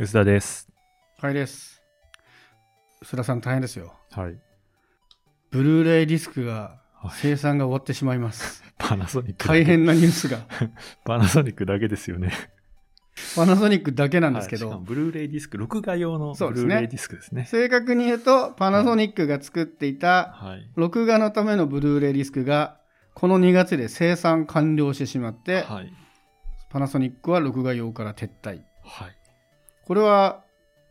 薄田です。はいです。須田さん大変ですよ。はい。ブルーレイディスクがはい生産が終わってしまいます。パナソニック。大変なニュースが。パナソニックだけですよね。パナソニックだけなんですけど、はいブルーレイディスク、録画用のブルーレイディスクですね。正確に言うと、パナソニックが作っていたはい。録画のためのブルーレイディスクが、この2月で生産完了してしまって、はい。パナソニックは録画用から撤退。はい。これは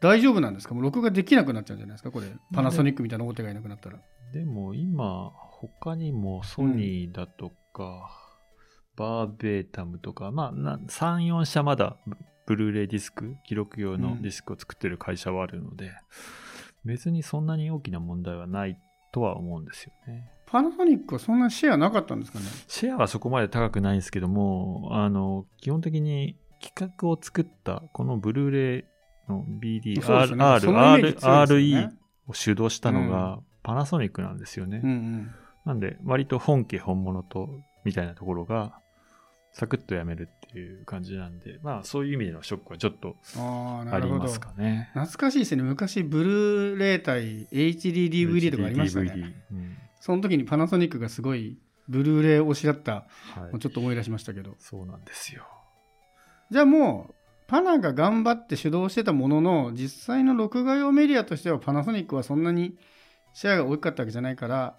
大丈夫なんですか？もう録画できなくなっちゃうんじゃないですか？これ。パナソニックみたいな大手がいなくなったら。でも今、他にもソニーだとか、バーベータムとか、まあ、な3、4社まだブブルーレイディスク、記録用のディスクを作ってる会社はあるので、別にそんなに大きな問題はないとは思うんですよね。パナソニックはそんなシェアなかったんですかね？シェアはそこまで高くないんですけども、あの、基本的に企画を作った、このブルーレイのよね R、R ジ強いですよ RE ねを主導したのがパナソニックなんですよね。うんうん。なんで、割と本家本物と、みたいなところが、サクッとやめるっていう感じなんで、まあそういう意味でのショックはちょっとありますかね。懐かしいですね。昔、ブルーレイ対 HDDVD とかありましたね。DVD うんその時にパナソニックがすごいブルーレイ推しだったはいちょっと思い出しましたけど。そうなんですよ。じゃあもう、パナが頑張って主導してたものの、実際の録画用メディアとしてはパナソニックはそんなにシェアが大きかったわけじゃないから、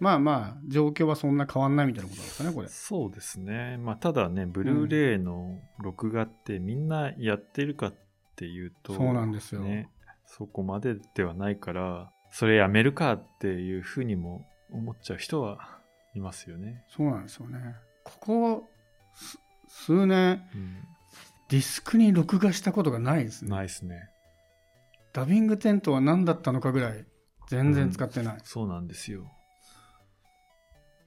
まあまあ、状況はそんな変わんないみたいなことなんですかね、これ。そうですね。まあ、ただね、ブルーレイの録画ってみんなやってるかっていうと、そうなんですよね、そこまでではないから、それやめるかっていうふうにも思っちゃう人はいますよね。そうなんですよね。ここ、す数年、うん、ディスクに録画したことがないですね。ないですね。ダビングテントは何だったのかぐらい、全然使ってない。そうなんですよ。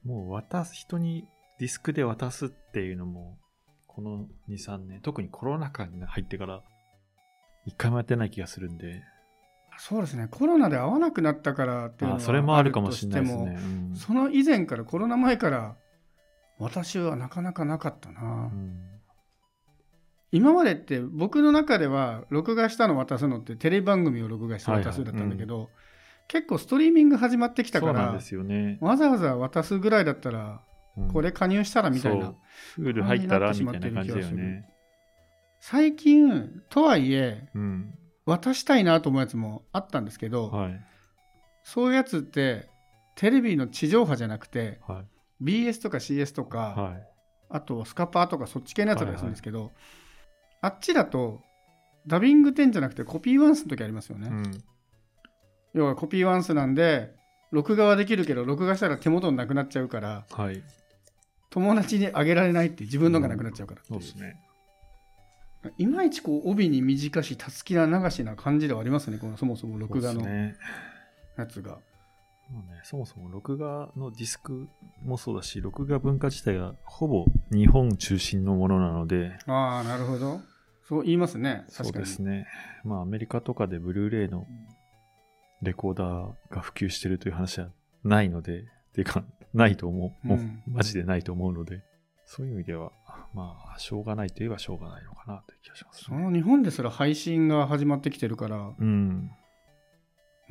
もう渡す、人にディスクで渡すっていうのも、この2、3年、特にコロナ禍に入ってから、一回もやってない気がするんで、そうですね。コロナで会わなくなったからっていうのはあそれもあるかもしれないですあね。うんその以前から、コロナ前から、私はなかなかなかったな。うん今までって僕の中では録画したの渡すのってテレビ番組を録画して渡すだったんだけど、結構ストリーミング始まってきたから。わざわざ渡すぐらいだったらうんこれ加入したらみたいな、そうフール入ったらみたいな感じだよね。最近とはいえうん。渡したいなと思うやつもあったんですけど、はい。そういうやつってテレビの地上波じゃなくてはい。BS とか CS とか、はい。あとスカパーとかそっち系のやつだったりするんですけど、あっちだとダビング10じゃなくてコピーワンスの時ありますよね、うん。要はコピーワンスなんで録画はできるけど録画したら手元になくなっちゃうからはい。友達にあげられないって自分のがなくなっちゃうからうそうですね。いまいちこう帯に短したすきな流しな感じではありますねこのそもそも録画の。やつが、もうね、そもそも録画のディスクもそうだし、録画文化自体がほぼ日本中心のものなので、ああなるほど。そう言いますね。そう確かに。ですね。まあアメリカとかでブルーレイのレコーダーが普及してるという話はないので、ていうか、ないと思う。もううんマジでないと思うので、そういう意味では、まあ、しょうがないといえばしょうがないのかなという気がします、その日本ですら配信が始まってきてるから。うん。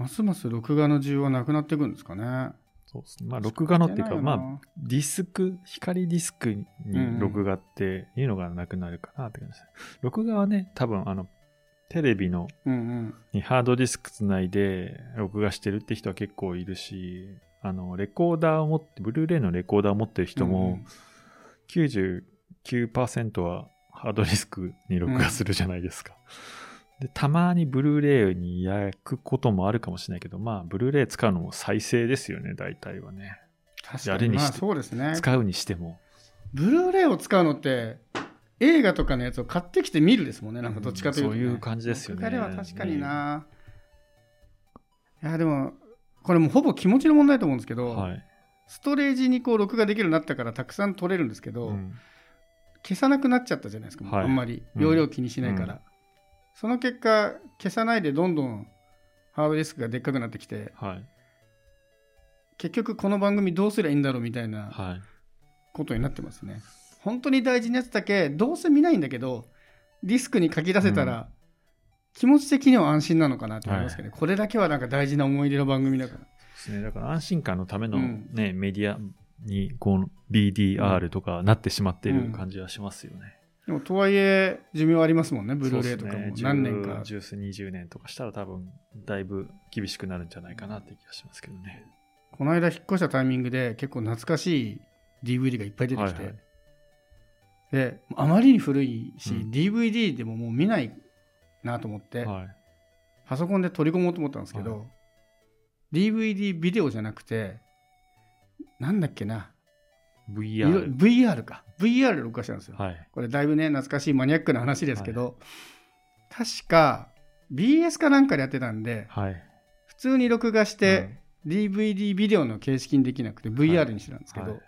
ますます録画の需要はなくなっていくんですかねそうですね。まあ、録画のっていうか、まあ、あディスク、光ディスクうんに録画っていうのがなくなるかなって感じです。録画はね、多分、あの、テレビのうんうんにハードディスクつないで録画してるって人は結構いるし、あの、レコーダーを持って、ブルーレイのレコーダーを持ってる人も、99%はハードディスクに録画するじゃないですか。で、たまにブルーレイに焼くこともあるかもしれないけど、まあ、ブルーレイ使うのも再生ですよね、大体はね。確かに。にしてそうですね。使うにしても。ブルーレイを使うのって映画とかのやつを買ってきて見るですもんねなんかどっちかというと、ね。そういう感じですよね。録画では確かにな、いやでもこれもうほぼ気持ちの問題だと思うんですけど、はい。ストレージにこう録画できるようになったからたくさん取れるんですけど、うん。消さなくなっちゃったじゃないですか、はい。あんまり。うん。容量気にしないから、うんその結果消さないでどんどんハードディスクがでっかくなってきてはい。結局この番組どうすりゃいいんだろうみたいなはい。ことになってますね本当に大事なやつだけどうせ見ないんだけどディスクに書き出せたら気持ち的には安心なのかなと思いますけどね、これだけはなんか大事な思い出の番組だから。ですね。だから安心感のためのうんね、メディアに、こう、BDR とかなってしまっている感じはしますよね。でもとはいえ寿命ありますもんね、ブルーレイとかも。何年か。10、10 20年とかしたら多分、だいぶ厳しくなるんじゃないかなって気がしますけどね。この間引っ越したタイミングで結構懐かしい DVD がいっぱい出てきて、はいはい。であまりに古いし、うん。DVD でももう見ないなと思って、はい。パソコンで取り込もうと思ったんですけど、は DVD ビデオじゃなくてなんだっけな VR。VR か。VR で録画したんですよ、はい。これだいぶね懐かしいマニアックな話ですけど、確か BS かなんかでやってたんではい。普通に録画して、DVD ビデオの形式にできなくて VR にしてたんですけど、はい。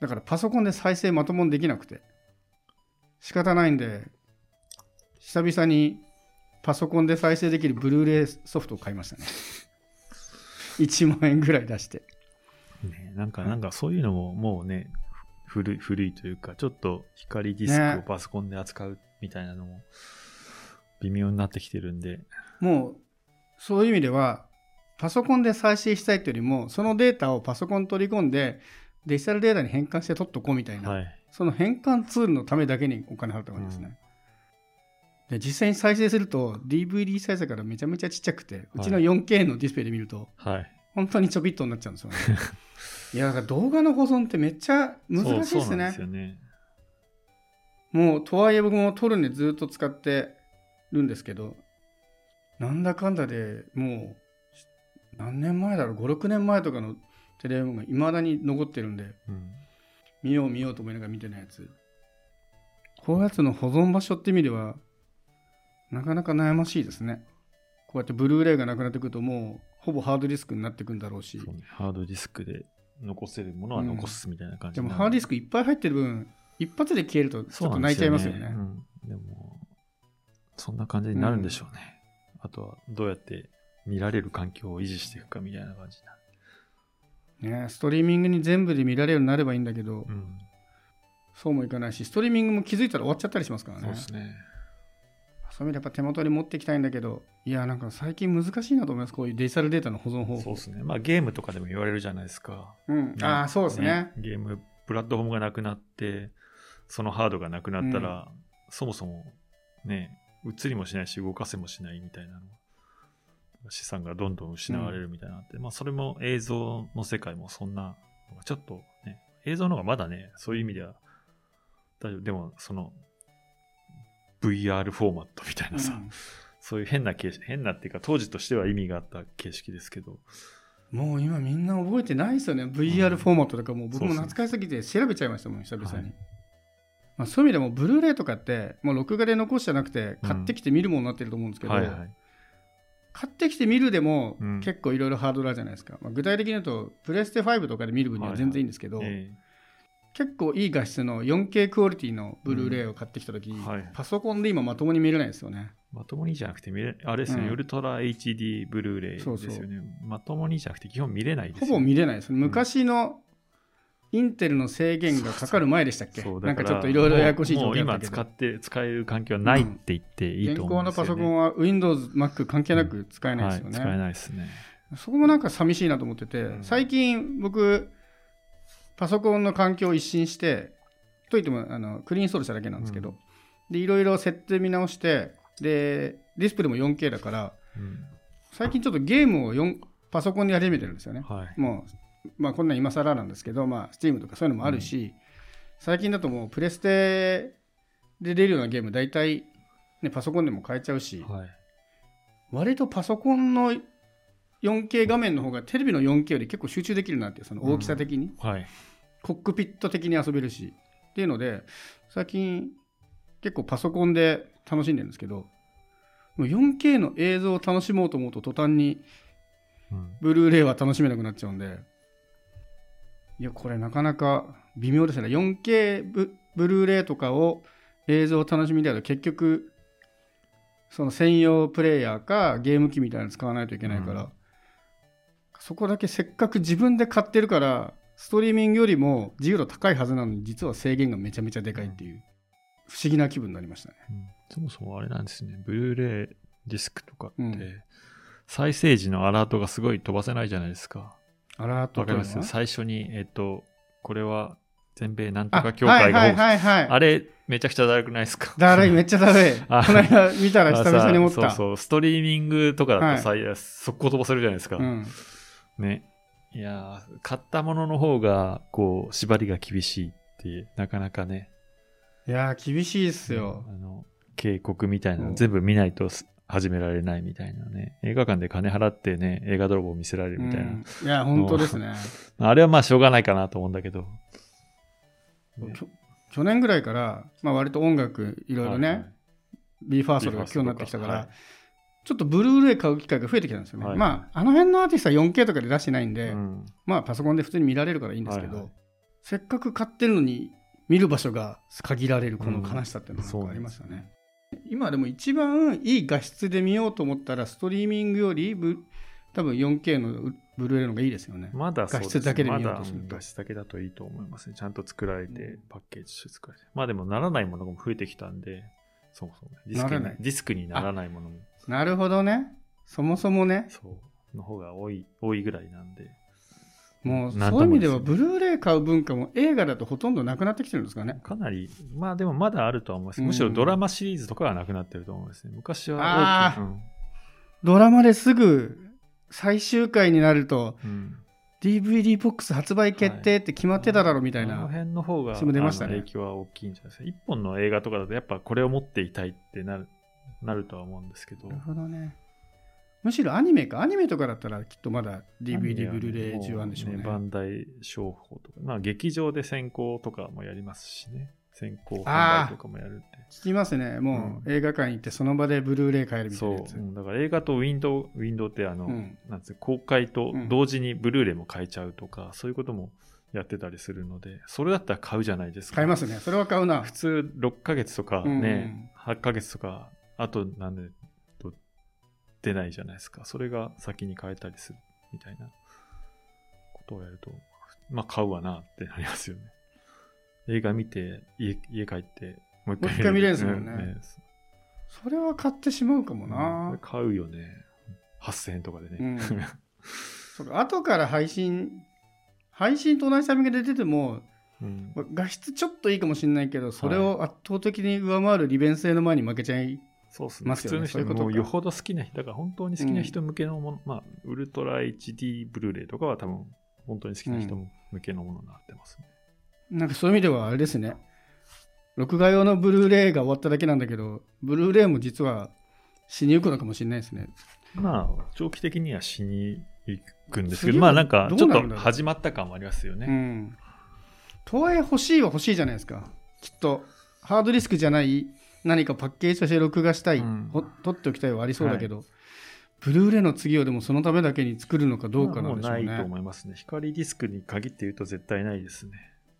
だからパソコンで再生まともにできなくて。仕方ないんで久々にパソコンで再生できるブルーレイソフトを買いましたね。1万円ぐらい出してね、なんか、なんかそういうのももうね、ふ古い、古いというか、ちょっと光ディスクをね。パソコンで扱うみたいなのも微妙になってきてるんで、もうそういう意味ではパソコンで再生したいというよりもそのデータをパソコンに取り込んでデジタルデータに変換して取っとこうみたいな、はい。その変換ツールのためだけにお金払った感じですね。で実際に再生すると DVD サイズからめちゃめちゃちっちゃくて、うちの 4K のディスプレイで見るとはい。本当にちょびっとになっちゃうんですよね。いやだから動画の保存ってめっちゃ難しいですそうそうなんね。もうとはいえ僕も撮るんでずっと使ってるんですけどなんだかんだでもう何年前だろう56年前とかのテレビがいまだに残ってるんでうん。見よう見ようと思いながら見てないやつこういうやつの保存場所って意味ではなかなか悩ましいですねこうやってブルーレイがなくなってくるともうほぼハードディスクになってくんだろうしそうねハードディスクで残せるものは残すみたいな感じでもになるハードディスクいっぱい入ってる分一発で消えるとちょっと泣いちゃいますよねうん。でも、そんな感じになるんでしょうね。あとは、どうやって見られる環境を維持していくかみたいな感じになる。ねストリーミングに全部で見られるようになればいいんだけど、うん。そうもいかないしストリーミングも気づいたら終わっちゃったりしますからねそうですね。そういう意味でやっぱ手元に持っていきたいんだけどいやなんか最近難しいなと思いますこういうデジタルデータの保存方法そうですね。まあ、ゲームとかでも言われるじゃないですか。うん、ああそうですねゲーム、プラットフォームがなくなって、そのハードがなくなったら、そもそもね、映りもしないし、動かせもしないみたいなの。資産がどんどん失われるみたいなって、まあ、それも映像の世界もそんな、ちょっとね、映像の方がまだね、そういう意味では、大丈夫。でも、その、VR フォーマットみたいなさ、うん。そういう変な形式、変なっていうか、当時としては意味があった形式ですけど、もう今みんな覚えてないですよね。VR フォーマットとかもう僕も懐かしすぎて調べちゃいましたもん久々に、はいまあ、そういう意味でもブルーレイとかってもう録画で残しじゃなくてうん。買ってきて見るものになってると思うんですけど、はいはい。買ってきて見るでもうん。結構いろいろハードルあるじゃないですか、まあ、具体的に言うとプレステ5とかで見る分には全然いいんですけど、え結構いい画質の 4K クオリティのブルーレイを買ってきた時、はい。パソコンで今まともに見れないですよね。まともにじゃなくて見れ、あれですよね、うん。ウルトラ HD ブルーレイですよね。そうそう。まともにじゃなくて基本見れないですね。ぼ見れないです。昔のインテルの制限がかかる前でしたっけ？なんかちょっといろいろややこしい状況だったけど。使って、使える環境はないって言っていい現と思うん行のパですよ、ね。ソコンは Windows、Mac 関係なく使えないですよね。はい、使えないですね。そこもなんか寂しいなと思ってて、うん。最近僕、パソコンの環境を一新して、といってもあのクリーンインストールしただけなんですけど、うんでいろいろ設定見直してで、ディスプレイも 4K だから、うん最近ちょっとゲームを4パソコンに始めてるんですよね。はい。もう、まあ、こんなん今更なんですけど、まあ、Steam とかそういうのもあるし、最近だともうプレステで出るようなゲーム、大体、ね、パソコンでも買えちゃうし、はい。割とパソコンの 4K 画面の方がテレビの 4K より結構集中できるなってその大きさ的に、はい。コックピット的に遊べるしっていうので最近結構パソコンで楽しんでるんですけどもう 4K の映像を楽しもうと思うと途端にうん。ブルーレイは楽しめなくなっちゃうんでいやこれなかなか微妙ですね。4K ブブルーレイとかを映像を楽しみたいと結局その専用プレイヤーかゲーム機みたいなの使わないといけないから、うんそこだけせっかく自分で買ってるからストリーミングよりも自由度高いはずなのに実は制限がめちゃめちゃでかいっていう不思議な気分になりましたね。うんそもそもあれなんですね、ブルーレイディスクとかって、うん再生時のアラートがすごい飛ばせないじゃないですか。アラートわかります？最初に、えっと、これは全米なんとあか協会がはいはいはいはい。あれ、めちゃくちゃだるくないですか？だるい、めっちゃだるい。あこの間見たら久々に思った。そうそう、ストリーミングとかだとさ、いや速攻飛ばせるじゃないですか。うん。ね。いやー買ったものの方が、こう、縛りが厳しいって、なかなかね、いやー、厳しいっすよ。あの、警告みたいなうんの全部見ないとす始められないみたいなね。映画館で金払ってね、映画泥棒見せられるみたいな。うんいや、本当ですね。あれはまあしょうがないかなと思うんだけど。去年ぐらいから、まあ、割と音楽いろいろね、はいはい b ファーストとか今日になってきたから、はいちょっとブルーレイ買う機会が増えてきたんですよね。はいまあ、あの辺のアーティストは 4K とかで出してないんで、うんまあ、パソコンで普通に見られるからいいんですけど、はいはいせっかく買ってるのに見る場所が限られるこの悲しさっていうのがありましたね。今でも一番いい画質で見ようと思ったら、ストリーミングよりブ多分 4K のブルーレイの方がいいですよね。まだそうです画質だけで見ようまだとすると画質だけだといいと思いますね。ちゃんと作られてうん、パッケージして作られて。まあでもならないものも増えてきたんで、そうそうね。ディスクにならないディスクにならないものも、なるほどね。そもそもね、そう、の方が多い、多いぐらいなんで。もうそういう意味ではブルーレイ買う文化も映画だとほとんどなくなってきてるんですかね。かなり、まあでもまだあるとは思います。うんむしろドラマシリーズとかはなくなってると思いますね。昔は大きい。うんドラマですぐ最終回になるとうん DVD ボックス発売決定って決まってただろみたいあのな。辺の方が、出ましたね影響は大きいんじゃないですか。一本の映画とかだとやっぱこれを持っていたいってなるなるとは思うんですけどなる。ほどね。むしろアニメか。アニメとかだったらきっとまだ DVD、ブルーレイ中あるんでしょうね。バンダイ商法とか、まあ劇場で先行とかもやりますしね。先行販売とかもやるんで。聞きますね。もう映画館行ってその場でブルーレイ買えるみたいそう、なやつ。うんだから映画とウィンドウ、ウィンドウってあの、うんなんつう公開とうん同時にブルーレイも買えちゃうとか、そういうこともやってたりするので、それだったら買うじゃないですか。買いますね。それは買うな普。通6ヶ月とかね、8ヶ月とか、あとなんでと出ないじゃないですか。それが先に変えたりするみたいなことをやると、まあ買うわなってなりますよね。映画見て、家家帰って、もう一回見れるんですもんねうそれは買ってしまうかもこれな。買うよね。8000円とかでね。うん そうか後から配信、配信と同じタイミングで出ても、うんまあ画質ちょっといいかもしれないけど、それを圧倒的に上回る利便性の前に負けちゃい、そうっすね。普通の人もうよほど好きな人、だから本当に好きな人向けのもの、まあ、ウルトラ HD ブルーレイとかは多分、本当に好きな人向けのものになってますね。なんかそういう意味ではあれですね、録画用のブルーレイが終わっただけなんだけど、ブルーレイも実は死にゆくのかもしれないですね。まあ、長期的には死に行くんですけど、まあなんか、ちょっと始まった感もありますようね。ん。とはいえ欲しいは欲しいじゃないですか。きっと、ハードディスクじゃない何かパッケージとして録画したい、うんほ取っておきたいはありそうだけど、ブルーレイの次をでもそのためだけに作るのかどうかなんでしょうまあもうないとね。思いますね。光ディスクに限って言うと絶対ないですね。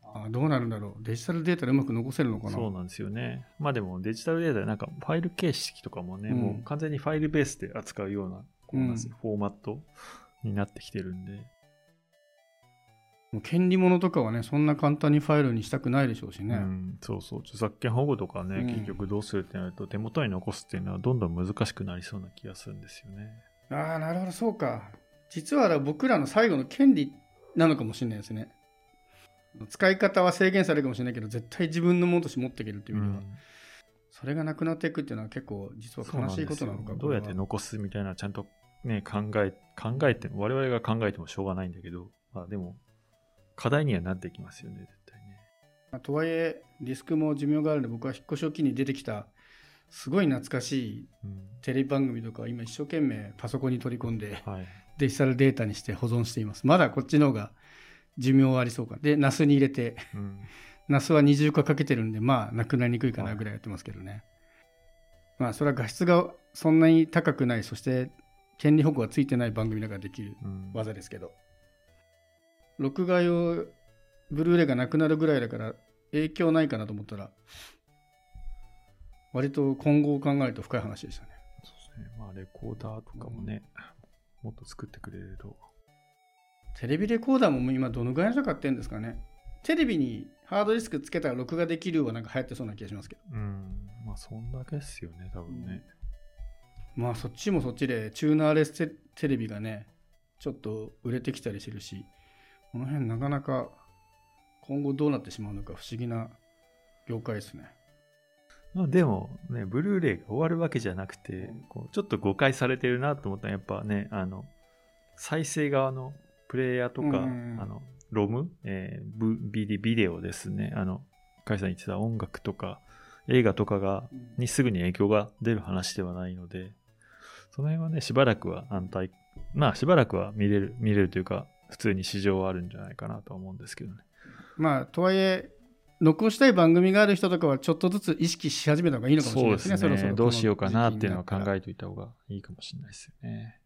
あどうなるんだろう。デジタルデータでうまく残せるのかな。そうなんですよね。まあでもデジタルデータでなんかファイル形式とかもね、うんもう完全にファイルベースで扱うような、こうなんですうんフォーマットになってきてるんで。もう権利物とかはね、そんな簡単にファイルにしたくないでしょうしね。うん、そうそう。著作権保護とかね、うん結局どうするってなると手元に残すっていうのはどんどん難しくなりそうな気がするんですよね。ああ、なるほど、そうか。実は僕らの最後の権利なのかもしれないですね。使い方は制限されるかもしれないけど、絶対自分のものとして持っていけるっていう意味では、それがなくなっていくっていうのは結構実は悲しいことなのかなどうやってこ残すみたいなちゃんとね考え考えて我々が考えてもしょうがないんだけど、まあ、でも課題にはなってきますよね絶対ね。とはいえ、ディスクも寿命があるんで、僕は引っ越しを機に出てきた、すごい懐かしいうんテレビ番組とか、今一生懸命パソコンに取り込んで、はい。デジタルデータにして保存しています。まだこっちの方が寿命はありそうか。で、ナスに入れて、うんナスは二重化かけてるんで、まあ、なくなりにくいかなぐらいやってますけどね。まあ、それは画質がそんなに高くない、そして、権利保護がついてない番組だからできるうん技ですけど。録画用、ブルーレイがなくなるぐらいだから、影響ないかなと思ったら、割と今後を考えると深い話でしたね。そうですね。まあレコーダーとかもね、もっと作ってくれると。テレビレコーダーも今どのぐらいの人買ってるんですかねテレビにハードディスクつけたら録画できるはなんか流行ってそうな気がしますけど。うん。まあ、そんだけっすよね、多分ね。まあそっちもそっちでチューナーレステテレビがね、ちょっと売れてきたりしてるし、この辺なかなか今後どうなってしまうのか不思議な業界ですね。まあ、でもね、ブルーレイが終わるわけじゃなくてうん、こうちょっと誤解されてるなと思ったのは、やっぱね、あの、再生側のプレイヤーとか、うんあの、ロム、えー、ビデビデオですね。あの、カイさん言ってた音楽とか、映画とかが、にすぐに影響が出る話ではないので、その辺はね、しばらくは安泰、まあしばらくは見れる、見れるというか、普通に市場はあるんじゃないかなとは思うんですけどね。まあとはいえ、残したい番組がある人とかはちょっとずつ意識し始めた方がいいのかもしれないですね、そうですね。ろそろどうしようかなっていうのは考ええておいた方がいいかもしれないですよね。